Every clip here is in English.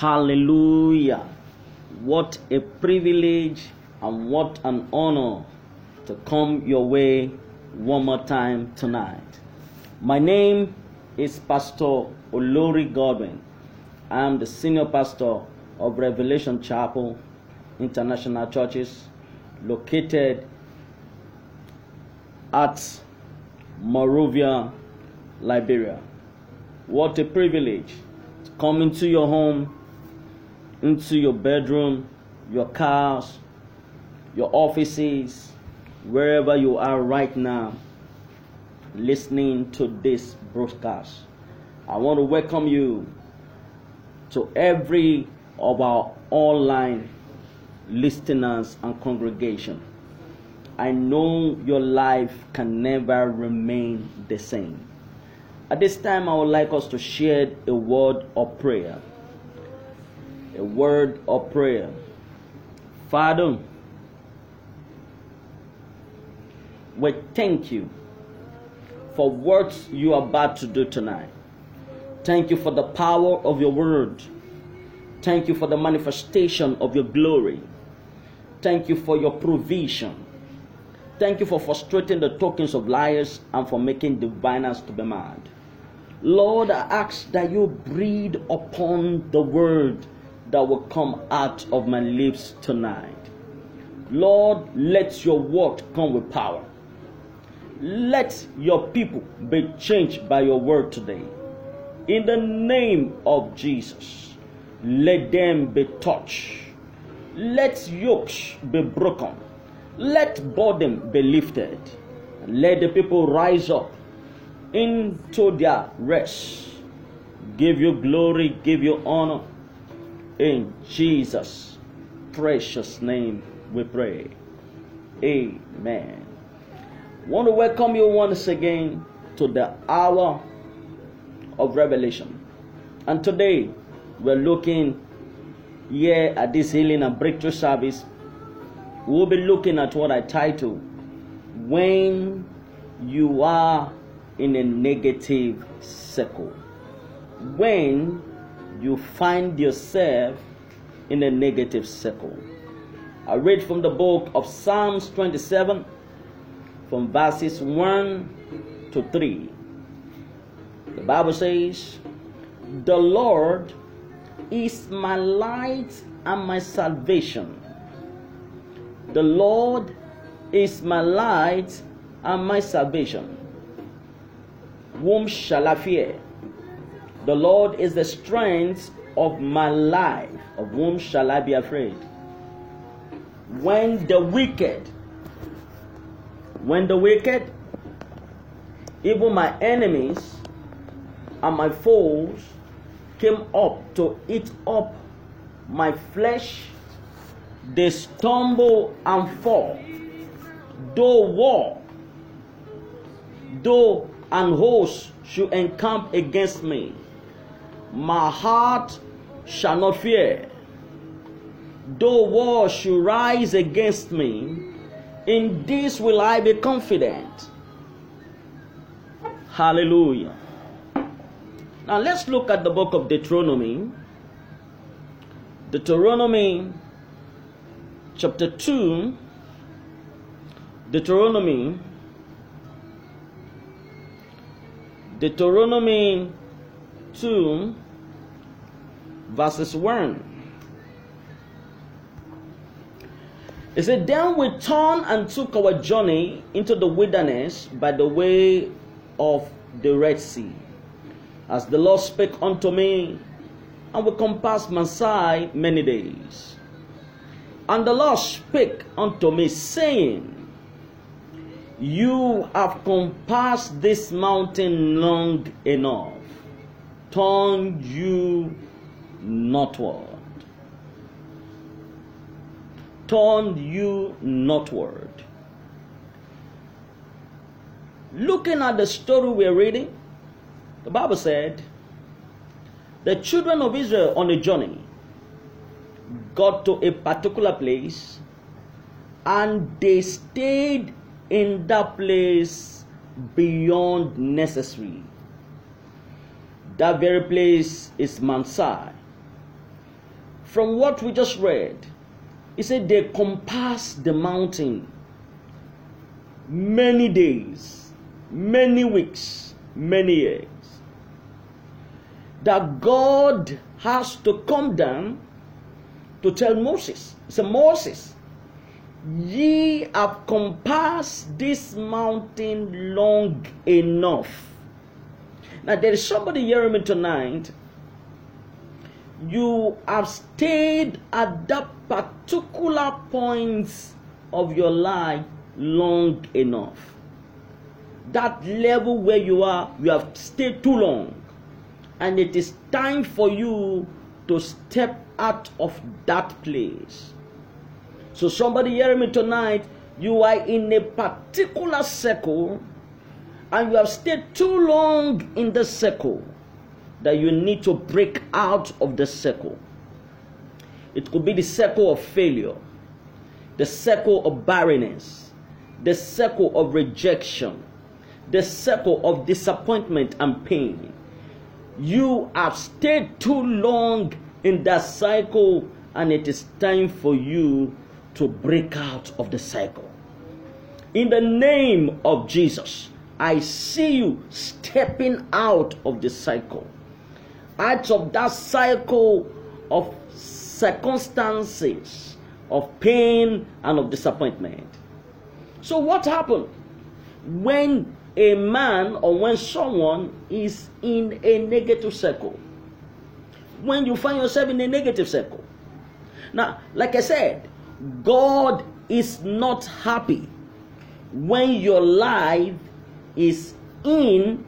Hallelujah. What a privilege and what an honor to come your way one more time tonight. My name is Pastor Olori Godwin. I am the senior pastor of Revelation Chapel International Churches located at Monrovia, Liberia. What a privilege to come into your home, into your bedroom, your cars, your offices, wherever you are right now, listening to this broadcast. I want to welcome you to every of our online listeners and congregation. I know your life can never remain the same. At this time, I would like us to share a word of prayer. A word of prayer. Father, we thank you for what you are about to do tonight. Thank you for the power of your word. Thank you for the manifestation of your glory. Thank you for your provision. Thank you for frustrating the tokens of liars and for making diviners to be mad. Lord, I ask that you breathe upon the word that will come out of my lips tonight. Lord, let your word come with power. Let your people be changed by your word today. In the name of Jesus, let them be touched. Let yokes be broken. Let burden be lifted. Let the people rise up into their rest. Give you glory, give you honor. In Jesus' precious name we pray. Amen. Want to welcome you once again to the hour of revelation. And today we're looking here at this healing and breakthrough service. We'll be looking at what I title When You Are in a Negative Circle. When you find yourself in a negative circle. I read from the book of Psalms 27 from verses 1 to 3. The Bible says, The Lord is my light and my salvation. The Lord is my light and my salvation. Whom shall I fear? The Lord is the strength of my life. Of whom shall I be afraid? When the wicked, when the wicked, even my enemies and my foes came up to eat up my flesh, they stumble and fall. Though war, though an host should encamp against me, my heart shall not fear. Though war should rise against me, in this will I be confident. Hallelujah. Now let's look at the book of Deuteronomy. Deuteronomy chapter 2. Deuteronomy. Deuteronomy 2, verses 1. It said, Then we turned and took our journey into the wilderness by the way of the Red Sea. As the Lord spake unto me, and we compassed Masai many days. And the Lord spake unto me, saying, You have compassed this mountain long enough. Turn you northward. Turned you northward. Looking at the story we're reading, the Bible said the children of Israel on a journey got to a particular place and they stayed in that place beyond necessary. That very place is Mount Sinai. from what we just read, he said they compassed the mountain many days, many weeks, many years. That God has to come down to tell Moses, said, Moses, ye have compassed this mountain long enough. Now, there is somebody hearing me tonight. You have stayed at that particular point of your life long enough. That level where you are, you have stayed too long. And it is time for you to step out of that place. So, somebody hearing me tonight, you are in a particular circle and you have stayed too long in the circle that you need to break out of the circle. It could be the circle of failure, the circle of barrenness, the circle of rejection, the circle of disappointment and pain. You have stayed too long in that cycle, and it is time for you to break out of the cycle. In the name of Jesus, I see you stepping out of the cycle, out of that cycle of circumstances, of pain, and of disappointment. So, what happened when a man or when someone is in a negative circle? When you find yourself in a negative circle. Now, like I said, God is not happy when your life is in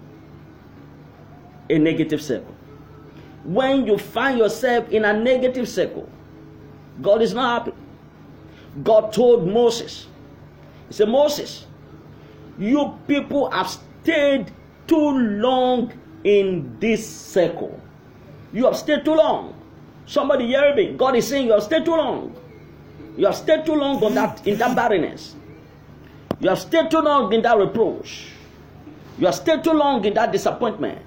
a negative circle. When you find yourself in a negative circle, God is not happy. God told Moses, He said, Moses, you people have stayed too long in this circle. You have stayed too long. Somebody hear me. God is saying you have stayed too long. You have stayed too long on that in that barrenness. You have stayed too long in that reproach. You are still too long in that disappointment.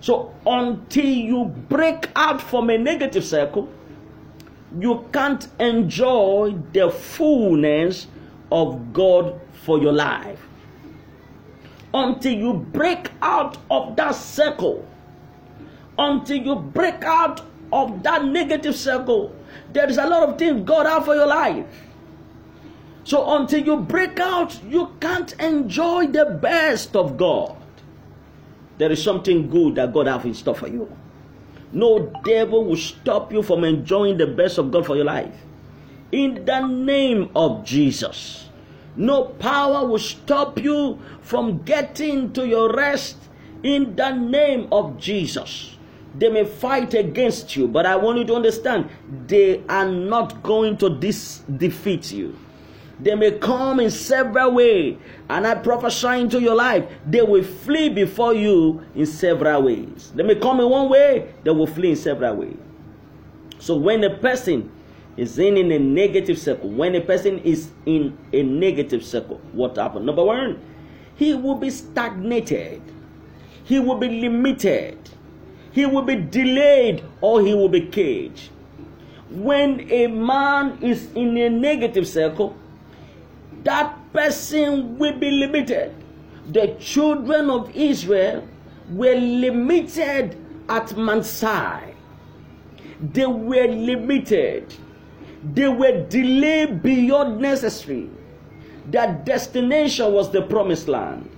So until you break out from a negative circle, you can't enjoy the fullness of God for your life. Until you break out of that circle, until you break out of that negative circle, there is a lot of things God has for your life. So until you break out, you can't enjoy the best of God. There is something good that God has in store for you. No devil will stop you from enjoying the best of God for your life. In the name of Jesus. No power will stop you from getting to your rest in the name of Jesus. They may fight against you, but I want you to understand they are not going to dis- defeat you. They may come in several ways, and I prophesy into your life, they will flee before you in several ways. They may come in one way, they will flee in several ways. So when a person is in, in a negative circle, when a person is in a negative circle, what happens? Number one, he will be stagnated, he will be limited, he will be delayed, or he will be caged. When a man is in a negative circle, that person will be limited. The children of Israel were limited at Mansai. They were limited. They were delayed beyond necessary. Their destination was the promised land.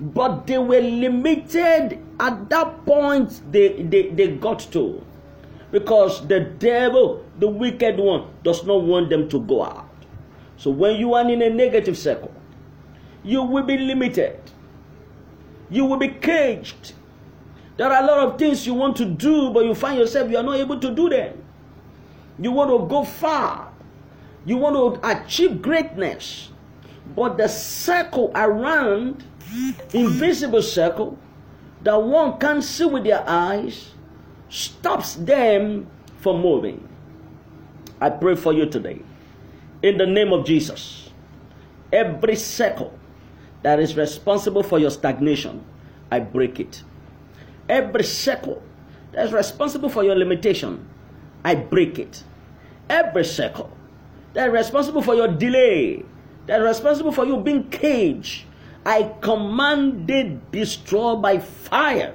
But they were limited at that point they, they, they got to. Because the devil, the wicked one, does not want them to go out. So when you are in a negative circle, you will be limited. You will be caged. There are a lot of things you want to do, but you find yourself you are not able to do them. You want to go far. You want to achieve greatness. But the circle around, invisible circle, that one can't see with their eyes, stops them from moving. I pray for you today in the name of Jesus. Every circle that is responsible for your stagnation, I break it. Every circle that is responsible for your limitation, I break it. Every circle that is responsible for your delay, that is responsible for you being caged, I command it destroyed by fire.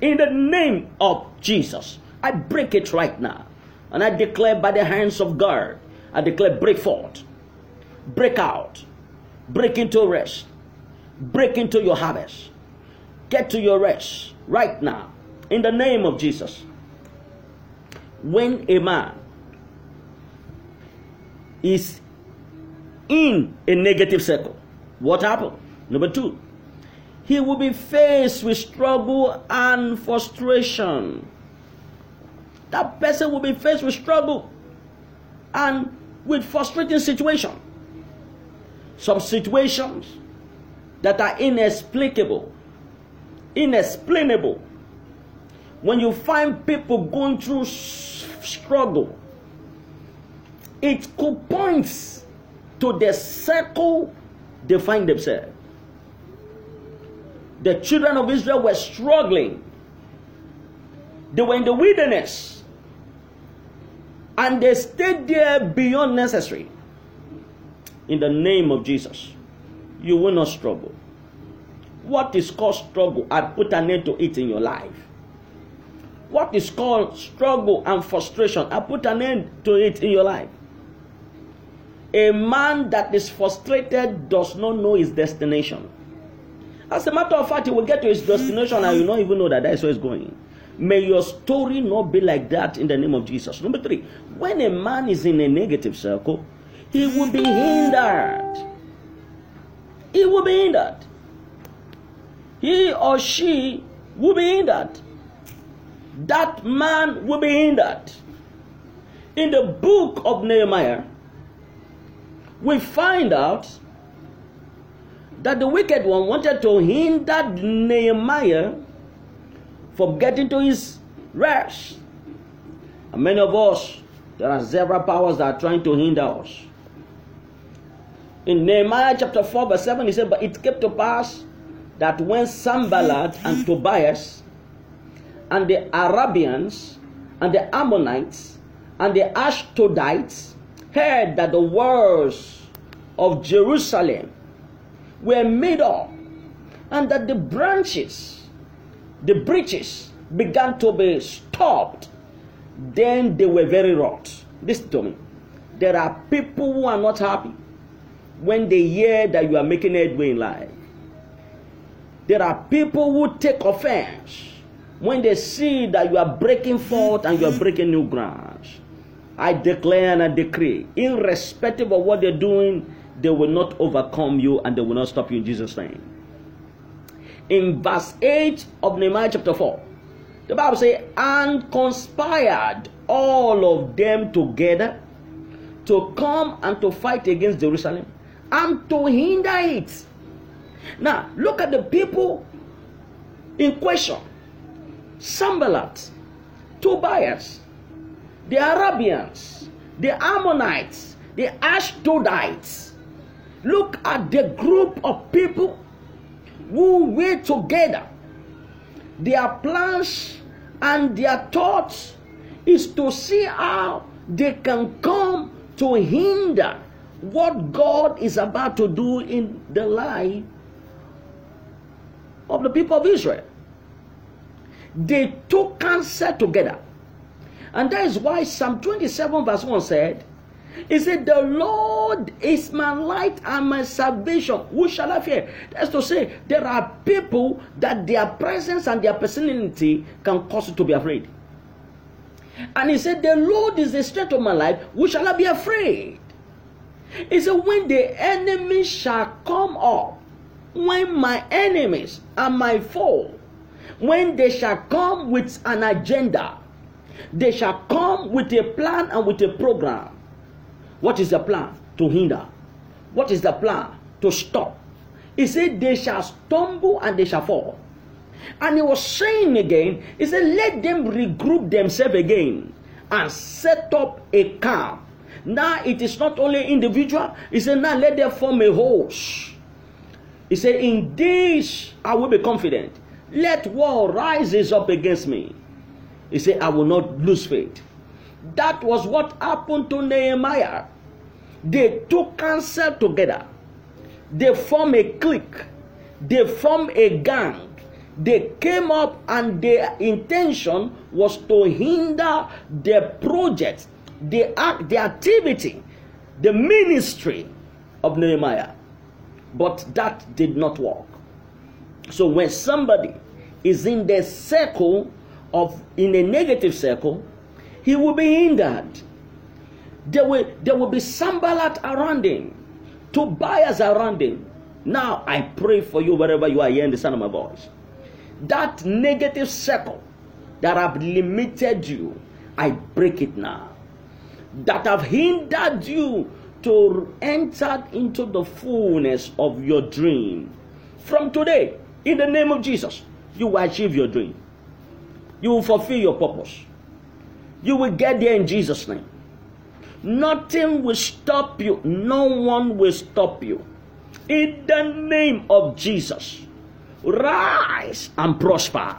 In the name of Jesus, I break it right now. And I declare by the hands of God, I declare break forth, break out, break into rest, break into your harvest. Get to your rest right now. In the name of Jesus. When a man is in a negative circle, what happened? Number two, he will be faced with struggle and frustration. That person will be faced with struggle and with frustrating situation. Some situations that are inexplicable, inexplainable. When you find people going through struggle, it points to the circle they find themselves. The children of Israel were struggling. They were in the wilderness. And they stayed there beyond necessary. In the name of Jesus, you will not struggle. What is called struggle, I put an end to it in your life. What is called struggle and frustration, I put an end to it in your life. A man that is frustrated does not know his destination. As a matter of fact, he will get to his destination and you not even know that that's where he's going. May your story not be like that in the name of Jesus. Number three, when a man is in a negative circle, he will be hindered. He will be hindered. He or she will be hindered. That man will be hindered. In the book of Nehemiah, we find out that the wicked one wanted to hinder Nehemiah from getting to his rest. And many of us, there are several powers that are trying to hinder us. In Nehemiah chapter 4, verse 7, he said, But it came to pass that when Sanballat and Tobias and the Arabians and the Ammonites and the Ashdodites heard that the walls of Jerusalem were made up and that the branches, the breaches began to be stopped, then they were very wroth. Listen to me. There are people who are not happy when they hear that you are making headway in life. There are people who take offense when they see that you are breaking forth and you are breaking new grounds. I declare and I decree, irrespective of what they're doing, they will not overcome you and they will not stop you in Jesus' name. In verse 8 of Nehemiah chapter 4, the Bible says, and conspired all of them together to come and to fight against Jerusalem and to hinder it. Now, look at the people in question Sanballat, Tobias, the Arabians, the Ammonites, the Ashdodites. Look at the group of people who were together. Their plans and their thoughts is to see how they can come to hinder what God is about to do in the life of the people of Israel. They took counsel together. And that is why Psalm 27, verse 1 said, He said, The Lord is my light and my salvation. Who shall I fear? That's to say, there are people that their presence and their personality can cause you to be afraid. And he said, The Lord is the strength of my life. Who shall I be afraid? He said, When the enemy shall come up, when my enemies and my foe, when they shall come with an agenda, they shall come with a plan and with a program. What is the plan? To hinder. What is the plan? To stop. He said, They shall stumble and they shall fall. And he was saying again, He said, Let them regroup themselves again and set up a camp. Now it is not only individual, he said, Now let them form a host. He said, In this I will be confident. Let war rises up against me. He said, I will not lose faith. That was what happened to Nehemiah. They took counsel together. They formed a clique. They formed a gang. They came up and their intention was to hinder the project, the act, the activity, the ministry of Nehemiah. But that did not work. So when somebody is in the circle of in a negative circle, he will be hindered. There will there will be Sanballat around him, Tobias around him. Now I pray for you wherever you are hearing the sound of my voice. That negative circle that have limited you, I break it now. That have hindered you to enter into the fullness of your dream. From today, in the name of Jesus, you will achieve your dream. You will fulfill your purpose. You will get there in Jesus' name. Nothing will stop you. No one will stop you. In the name of Jesus, rise and prosper.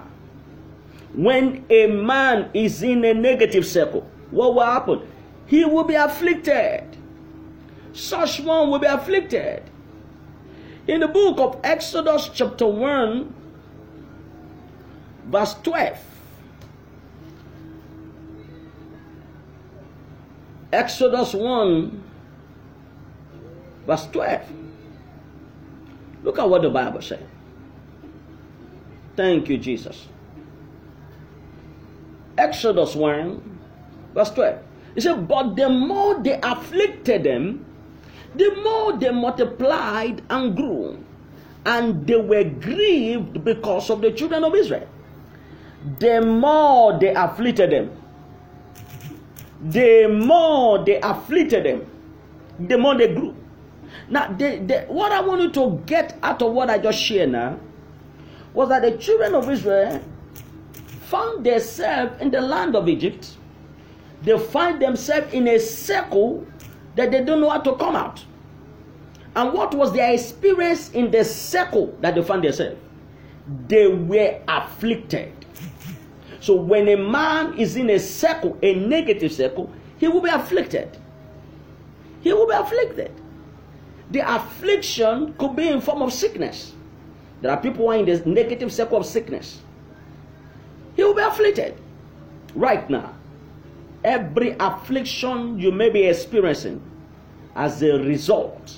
When a man is in a negative circle, what will happen? He will be afflicted. Such one will be afflicted. In the book of Exodus, chapter 1, verse 12. Exodus 1, verse 12. Look at what the Bible says. Thank you, Jesus. Exodus 1, verse 12. He said, But the more they afflicted them, the more they multiplied and grew, and they were grieved because of the children of Israel. The more they afflicted them, the more they afflicted them, the more they grew. Now, what I want you to get out of what I just shared now was that the children of Israel found themselves in the land of Egypt. They find themselves in a circle that they don't know how to come out. And what was their experience in the circle that they found themselves? They were afflicted. So when a man is in a circle, a negative circle, he will be afflicted. He will be afflicted. The affliction could be in form of sickness. There are people who are in the negative circle of sickness. He will be afflicted right now. Every affliction you may be experiencing as a result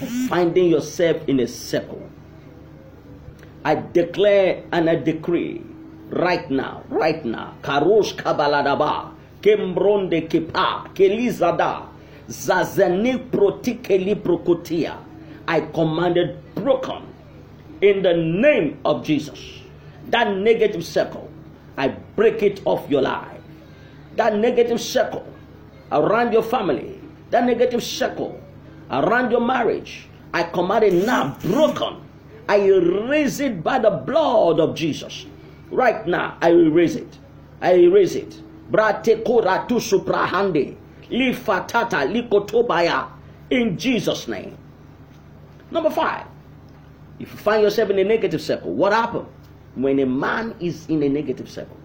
of finding yourself in a circle. I declare and I decree right now, right now. Karosh Kabaladaba, Kembronde Kipa, Kelizada, Zazani Protikeli Prokotia. I commanded broken in the name of Jesus. That negative circle, I break it off your life. That negative circle around your family, that negative circle around your marriage, I command it now broken. I erase it by the blood of Jesus. Right now, I will erase it. I erase it. Brate koratu suprahande. Lifatata likotobaya. In Jesus' name. Number five. If you find yourself in a negative circle, what happens when a man is in a negative circle?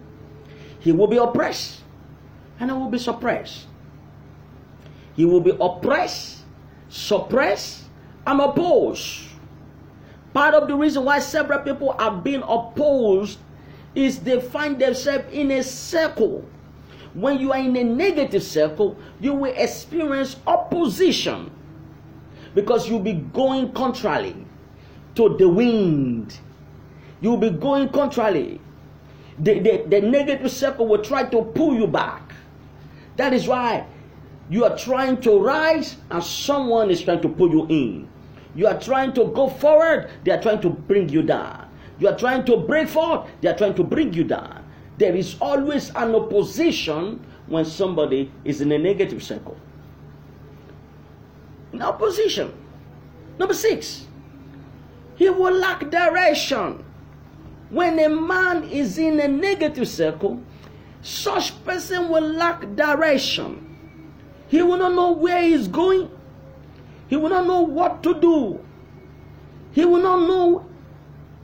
He will be oppressed and he will be suppressed. He will be oppressed, suppressed, and opposed. Part of the reason why several people are being opposed is they find themselves in a circle. When you are in a negative circle, you will experience opposition because you'll be going contrary to the wind. You'll be going contrary. The, the, the negative circle will try to pull you back. That is why you are trying to rise and someone is trying to pull you in. You are trying to go forward, they are trying to bring you down. You are trying to break forth, they are trying to bring you down. There is always an opposition when somebody is in a negative circle. In opposition. Number six, he will lack direction. When a man is in a negative circle, such person will lack direction. He will not know where he's going. He will not know what to do. He will not know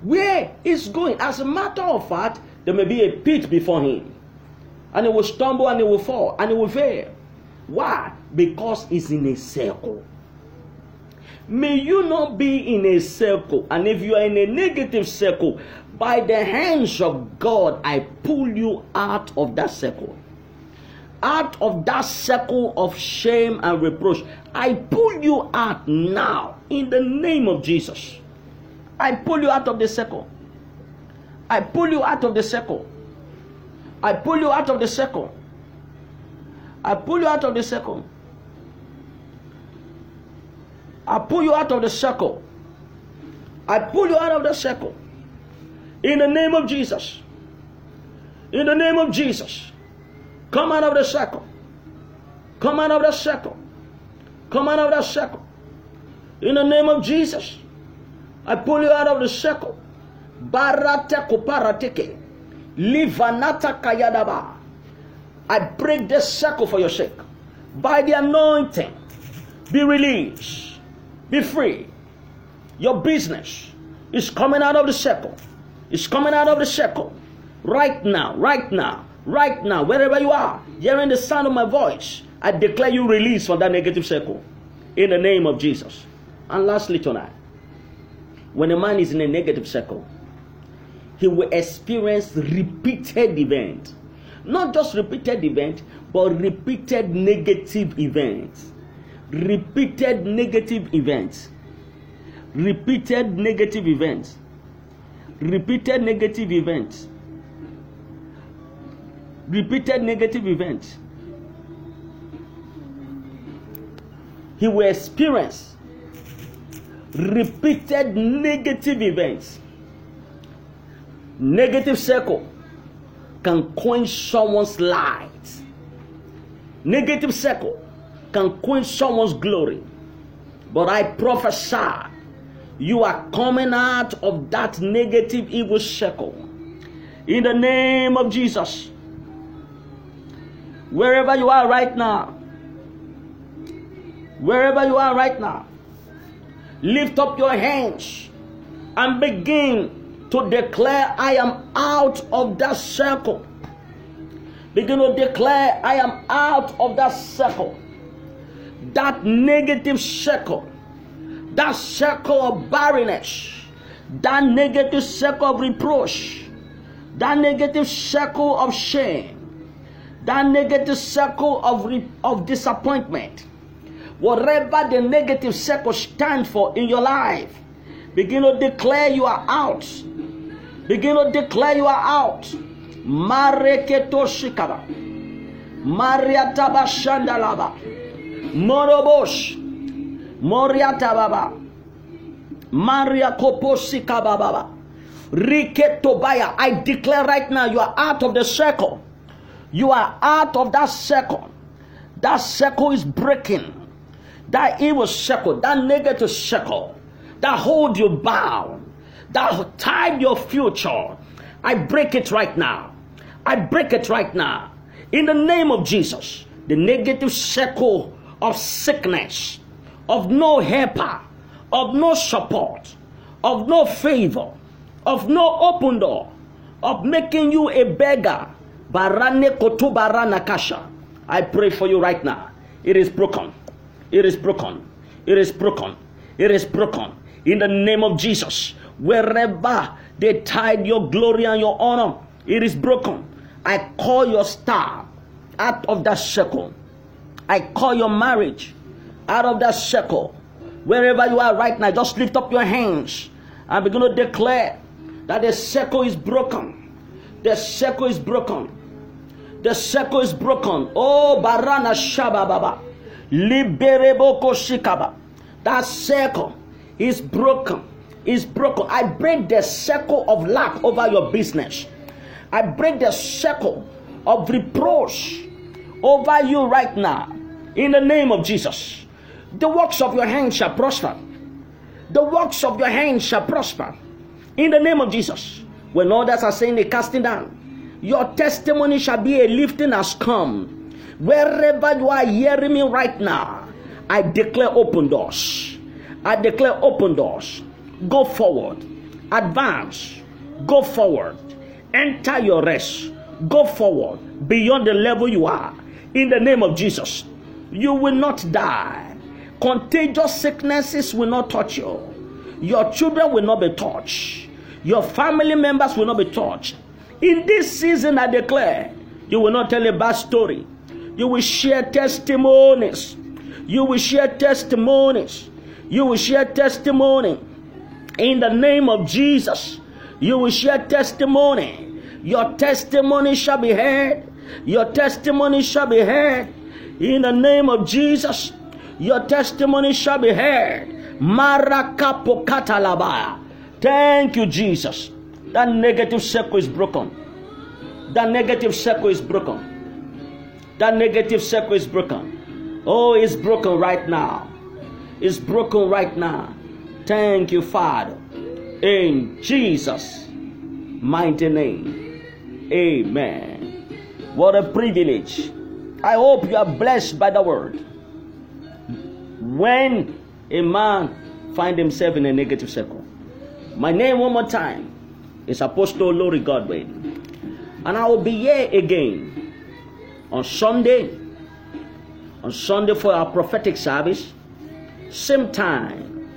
where he's going. As a matter of fact, there may be a pit before him. and he will stumble and he will fall and he will fail. Why? Because he's in a circle. May you not be in a circle, and if you are in a negative circle, by the hands of God, I pull you out of that circle. Out of that circle of shame and reproach. I pull you out now in the name of Jesus. I pull you out of the circle. I pull you out of the circle. I pull you out of the circle. I pull you out of the circle. I pull you out of the circle. I pull you out of the circle. In the name of Jesus. In the name of Jesus. Come out of the circle. Come out of the circle. Come out of the circle. In the name of Jesus. I pull you out of the circle. Barate kuparateke. Livanata kayadaba. I break this circle for your sake. By the anointing, be released. Be free. Your business is coming out of the circle. It's coming out of the circle. Right now, right now, right now, wherever you are, hearing the sound of my voice, I declare you release from that negative circle. In the name of Jesus. And lastly, tonight, when a man is in a negative circle, he will experience repeated events. Not just repeated events, but repeated negative events. Repeated negative events. Repeated negative events. Repeated negative events. Repeated negative events. He will experience repeated negative events. Negative circle can quench someone's light. Negative circle can quench someone's glory. But I prophesy you are coming out of that negative evil circle. In the name of Jesus. Wherever you are right now, wherever you are right now, lift up your hands and begin to declare, I am out of that circle. Begin to declare, I am out of that circle. That negative circle. That circle of barrenness. That negative circle of reproach. That negative circle of shame. That negative circle of, re- of disappointment whatever the negative circle stand for in your life, begin to declare you are out. Begin to declare you are out. Mareketo shikaba. Mariataba shandalaba. Morobosh. Moriatababa. Maria koposikababa. Riketobaya. I declare right now you are out of the circle. You are out of that circle. That circle is breaking that evil circle, that negative circle, that hold you bound, that tied your future. I break it right now. I break it right now. In the name of Jesus, the negative circle of sickness, of no helper, of no support, of no favor, of no open door, of making you a beggar. Barane. I pray for you right now. It is broken. It is broken. It is broken. It is broken. In the name of Jesus. Wherever they tied your glory and your honor, it is broken. I call your star out of that circle. I call your marriage out of that circle. Wherever you are right now, just lift up your hands and begin to declare that the circle is broken. The circle is broken. The circle is broken. Oh, Barana Shabababa. Libereboko Shikaba. That circle is broken. Is broken. I break the circle of lack over your business. I break the circle of reproach over you right now. In the name of Jesus. The works of your hands shall prosper. The works of your hands shall prosper. In the name of Jesus. When others are saying they casting down, your testimony shall be a lifting has come. Wherever you are hearing me right now, I declare open doors. I declare open doors. Go forward. Advance. Go forward. Enter your rest. go forward beyond the level you are. In the name of Jesus, you will not die. Contagious sicknesses will not touch you. Your children will not be touched. Your family members will not be touched. In this season, I declare, you will not tell a bad story. You will share testimonies. You will share testimonies. You will share testimony. In the name of Jesus, you will share testimony. Your testimony shall be heard. Your testimony shall be heard. In the name of Jesus, your testimony shall be heard. Thank you, Jesus. That negative circle is broken. That negative circle is broken. That negative circle is broken. Oh, it's broken right now. It's broken right now. Thank you, Father. In Jesus' mighty name. Amen. What a privilege. I hope you are blessed by the word. When a man find himself in a negative circle. My name one more time is Apostle Lori Godwin. And I will be here again on Sunday. On Sunday for our prophetic service. Same time,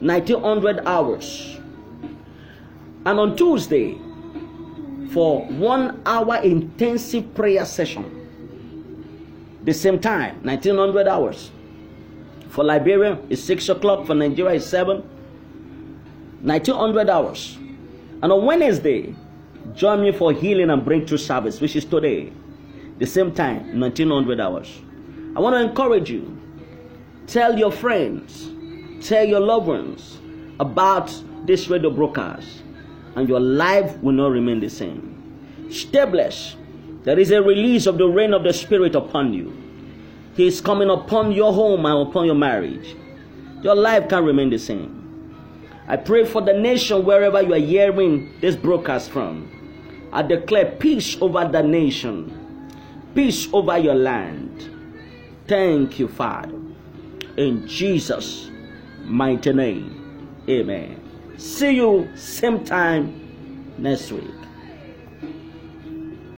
1900 hours. And on Tuesday for one hour intensive prayer session. The same time, 1900 hours. For Liberia, it's 6 o'clock. For Nigeria, it's 7. 1900 hours. And on Wednesday, join me for healing and breakthrough service, which is today. The same time, 1900 hours. I want to encourage you. Tell your friends, tell your loved ones about this radio broadcast, and your life will not remain the same. Stay blessed. There is a release of the rain of the Spirit upon you. He is coming upon your home and upon your marriage. Your life can't remain the same. I pray for the nation wherever you are hearing this broadcast from. I declare peace over the nation, peace over your land. Thank you, Father. In Jesus' mighty name. Amen. See you same time next week.